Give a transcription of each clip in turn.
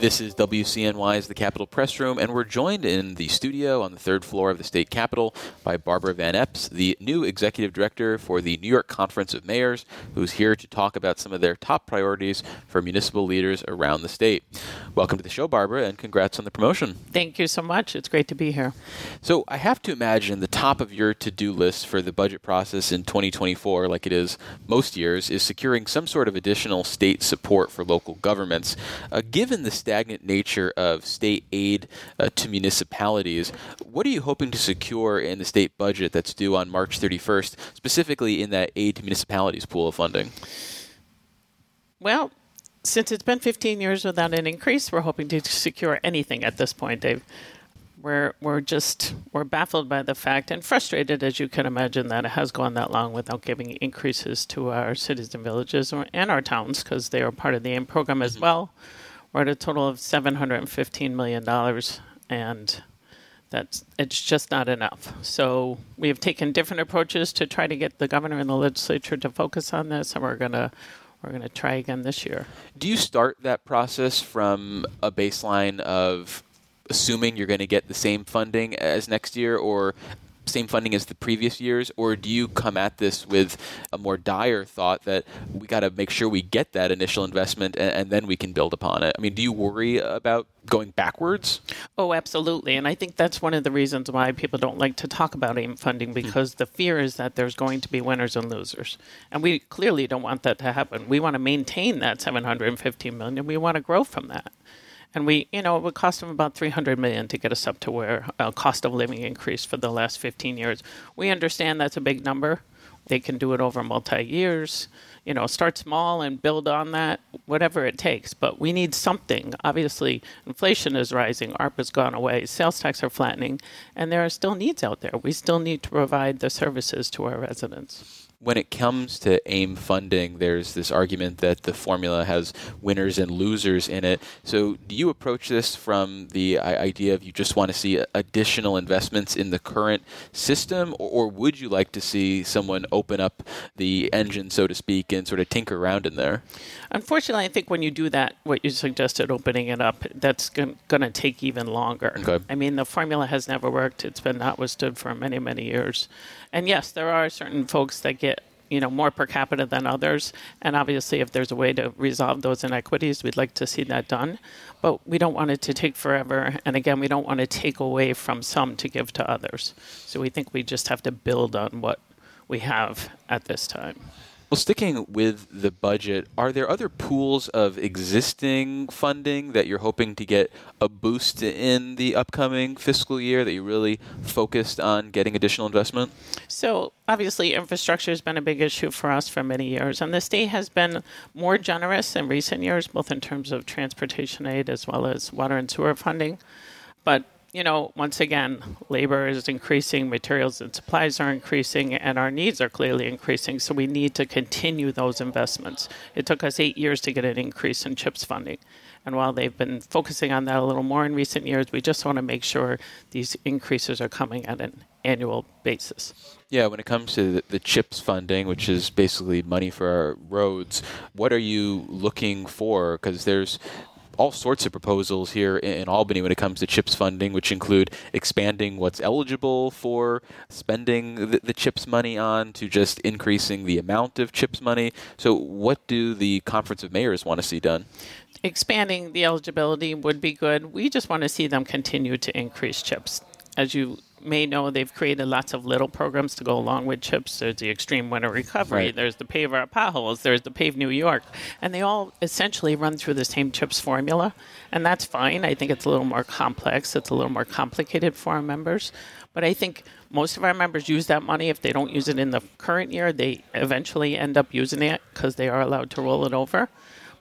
This is WCNY's The Capitol Press Room, and we're joined in the studio on the third floor of the state capitol by Barbara Van Epps, the new executive director for the New York Conference of Mayors, who's here to talk about some of their top priorities for municipal leaders around the state. Welcome to the show, Barbara, and congrats on the promotion. Thank you so much. It's great to be here. So, I have to imagine the top of your to do list for the budget process in 2024, like it is most years, is securing some sort of additional state support for local governments. Uh, given the stagnant nature of state aid uh, to municipalities, what are you hoping to secure in the state budget that's due on March 31st, specifically in that aid to municipalities pool of funding? Well, since it's been 15 years without an increase, we're hoping to secure anything at this point, Dave. We're, we're just we're baffled by the fact and frustrated as you can imagine that it has gone that long without giving increases to our cities and villages or, and our towns because they are part of the AIM program as well. We're at a total of $715 million, and that's it's just not enough. So we have taken different approaches to try to get the governor and the legislature to focus on this, and we're gonna we're gonna try again this year. Do you start that process from a baseline of assuming you're going to get the same funding as next year, or same funding as the previous years, or do you come at this with a more dire thought that we got to make sure we get that initial investment and, and, then we can build upon it? I mean, do you worry about going backwards? Oh, absolutely. And I think that's one of the reasons why people don't like to talk about AIM funding because mm-hmm. the fear is that there's going to be winners and losers. And we clearly don't want that to happen. We want to maintain that 715 million. We want to grow from that and we, you know, it would cost them about 300 million to get us up to where uh, cost of living increased for the last 15 years. We understand that's a big number. They can do it over multi years. You know, start small and build on that, whatever it takes. But we need something. Obviously, inflation is rising, ARP has gone away, sales tax are flattening, and there are still needs out there. We still need to provide the services to our residents when it comes to AIM funding, there's this argument that the formula has winners and losers in it. So, do you approach this from the idea of you just want to see additional investments in the current system, or would you like to see someone open up the engine, so to speak, and sort of tinker around in there? Unfortunately, I think when you do that, what you suggested, opening it up, that's going to take even longer. Okay. I mean, the formula has never worked. It's been not withstood for many, many years. And yes, there are certain folks that get you know more per capita than others. And obviously if there's a way to resolve those inequities we'd like to see that done. But we don't want it to take forever. And again we don't want to take away from some to give to others. So we think we just have to build on what we have at this time well, sticking with the budget, are there other pools of existing funding that you're hoping to get a boost in the upcoming fiscal year that you really focused on getting additional investment? So, obviously, infrastructure has been a big issue for us for many years, and the state has been more generous in recent years, both in terms of transportation aid as well as water and sewer funding. But you know, once again, labor is increasing, materials and supplies are increasing, and our needs are clearly increasing. So we need to continue those investments. It took us eight years to get an increase in CHIPS funding. And while they've been focusing on that a little more in recent years, we just want to make sure these increases are coming at an annual basis. Yeah, when it comes to the, the, CHIPS funding, which is basically money for our roads, what are you looking for? Because there's all sorts of proposals here in Albany when it comes to CHIPS funding, which include expanding what's eligible for spending the, the, CHIPS money on to just increasing the amount of CHIPS money. So, what do the Conference of Mayors want to see done? Expanding the eligibility would be good. We just want to see them continue to increase CHIPS. As you may know they've created lots of little programs to go along with chips. There's the Extreme Winter Recovery, right. there's the Pave Our Potholes, there's the Pave New York, and they all essentially run through the same chips formula, and that's fine. I think it's a little more complex, it's a little more complicated for our members, but I think most of our members use that money. If they don't use it in the current year, they eventually end up using it because they are allowed to roll it over.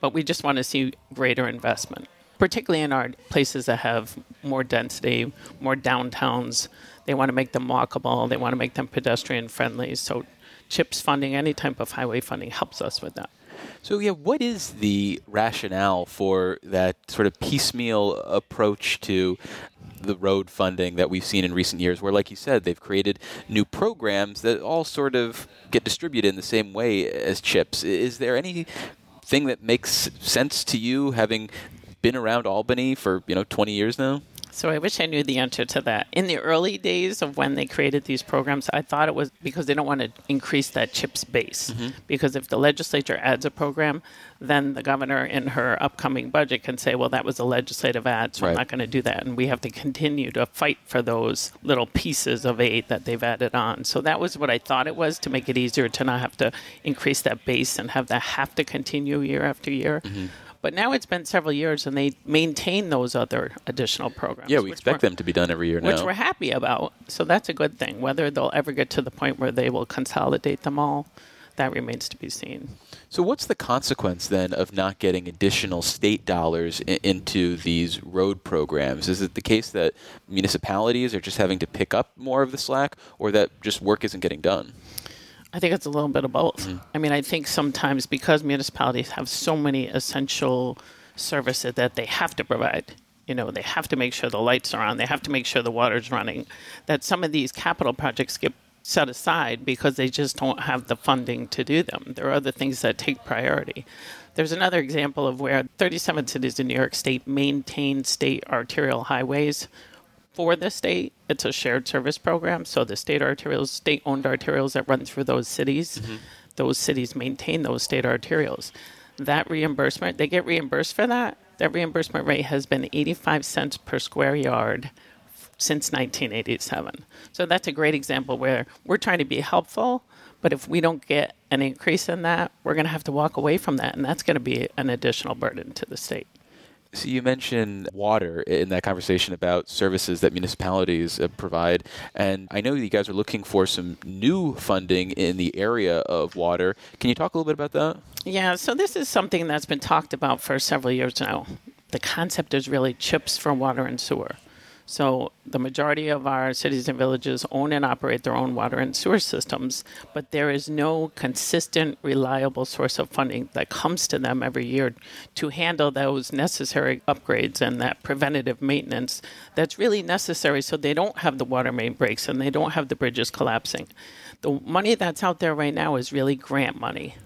But we just want to see greater investment particularly in our places that have more density, more downtowns. They want to make them walkable, they want to make them pedestrian friendly. So, CHIPS funding, any type of highway funding, helps us with that. So, yeah, what is the rationale for that sort of piecemeal approach to the road funding that we've seen in recent years, where, like you said, they've created new programs that all sort of get distributed in the same way as chips? Is there any thing that makes sense to you having been around Albany for you know 20 years now? So I wish I knew the answer to that. In the early days of when they created these programs, I thought it was because they don't want to increase that CHIPS base. Mm-hmm. Because if the legislature adds a program, then the governor in her upcoming budget can say, well, that was a legislative ad, so right. I'm not going to do that. And we have to continue to fight for those little pieces of aid that they've added on. So that was what I thought it was to make it easier to not have to increase that base and have that have to continue year after year. Mm-hmm. But now it's been several years, and they maintain those other additional programs. Yeah, we expect them to be done every year now, which we're happy about. So that's a good thing. Whether they'll ever get to the point where they will consolidate them all, that remains to be seen. So, what's the consequence then of not getting additional state dollars I- into these road programs? Is it the case that municipalities are just having to pick up more of the slack, or that just work isn't getting done? I think it's a little bit of both. Mm. I mean, I think sometimes because municipalities have so many essential services that they have to provide, you know, they have to make sure the lights are on, they have to make sure the water's running, that some of these capital projects get set aside because they just don't have the funding to do them. There are other things that take priority. There's another example of where 37 cities in New York State maintain state arterial highways for the state. It's a shared service program. So the state arterials, state owned arterials that run through those cities, mm-hmm. those cities maintain those state arterials. That reimbursement, they get reimbursed for that. That reimbursement rate has been 85 cents per square yard since 1987. So that's a great example where we're trying to be helpful, but if we don't get an increase in that, we're going to have to walk away from that, and that's going to be an additional burden to the state. So you mentioned water in that conversation about services that municipalities uh, provide, and I know you guys are looking for some new funding in the area of water. Can you talk a little bit about that? Yeah, so this is something that's been talked about for several years now. The concept is really chips for water and sewer. So the majority of our cities and villages own and operate their own water and sewer systems, but there is no consistent, reliable source of funding that comes to them every year to handle those necessary upgrades and that preventative maintenance that's really necessary so they don't have the water main breaks and they don't have the bridges collapsing. The money that's out there right now is really grant money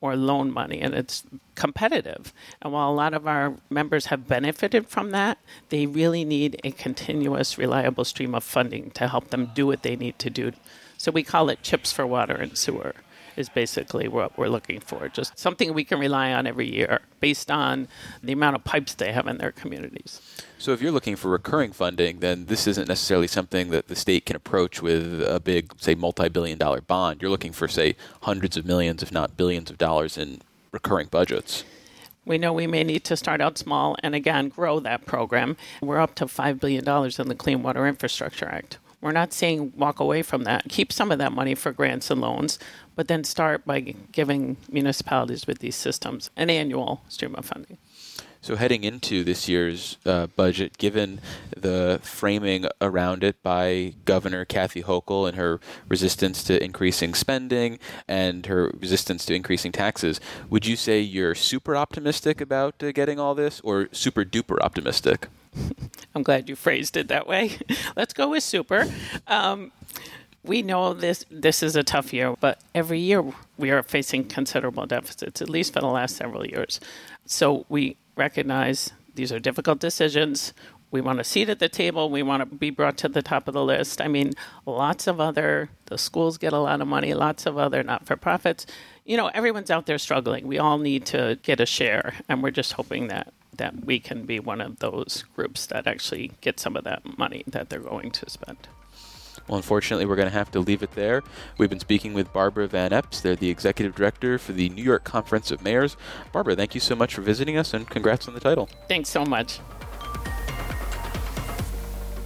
or loan money, and it's competitive. And while a lot of our members have benefited from that, they really need a continuous, reliable stream of funding to help them do what they need to do. So we call it chips for water and sewer is basically what we're looking for. Just something we can rely on every year based on the amount of pipes they have in their communities. So if you're looking for recurring funding, then this isn't necessarily something that the state can approach with a big, say, multi-billion dollar bond. You're looking for, say, hundreds of millions, if not billions of dollars in recurring budgets. We know we may need to start out small and again grow that program. We're up to $5 billion in the Clean Water Infrastructure Act. We're not saying walk away from that. Keep some of that money for grants and loans, but then start by giving municipalities with these systems an annual stream of funding. So, heading into this year's uh, budget, given the framing around it by Governor Kathy Hochul and her resistance to increasing spending and her resistance to increasing taxes, would you say you're super optimistic about uh, getting all this or super duper optimistic? I'm glad you phrased it that way. Let's go with super. Um, we know this this is a tough year, but every year we are facing considerable deficits, at least for the last several years. So we recognize these are difficult decisions. We want a seat at the table. We want to be brought to the top of the list. I mean, lots of other, the schools get a lot of money, lots of other not for profits. You know, everyone's out there struggling. We all need to get a share, and we're just hoping that that we can be one of those groups that actually get some of that money that they're going to spend. Well, unfortunately, we're going to have to leave it there. We've been speaking with Barbara Van Epps. They're the executive director for the New York Conference of Mayors. Barbara, thank you so much for visiting us and congrats on the title. Thanks so much.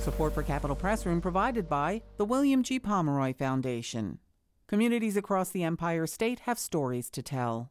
Support for Capitol Press Room provided by the William G. Pomeroy Foundation. Communities across the Empire State have stories to tell.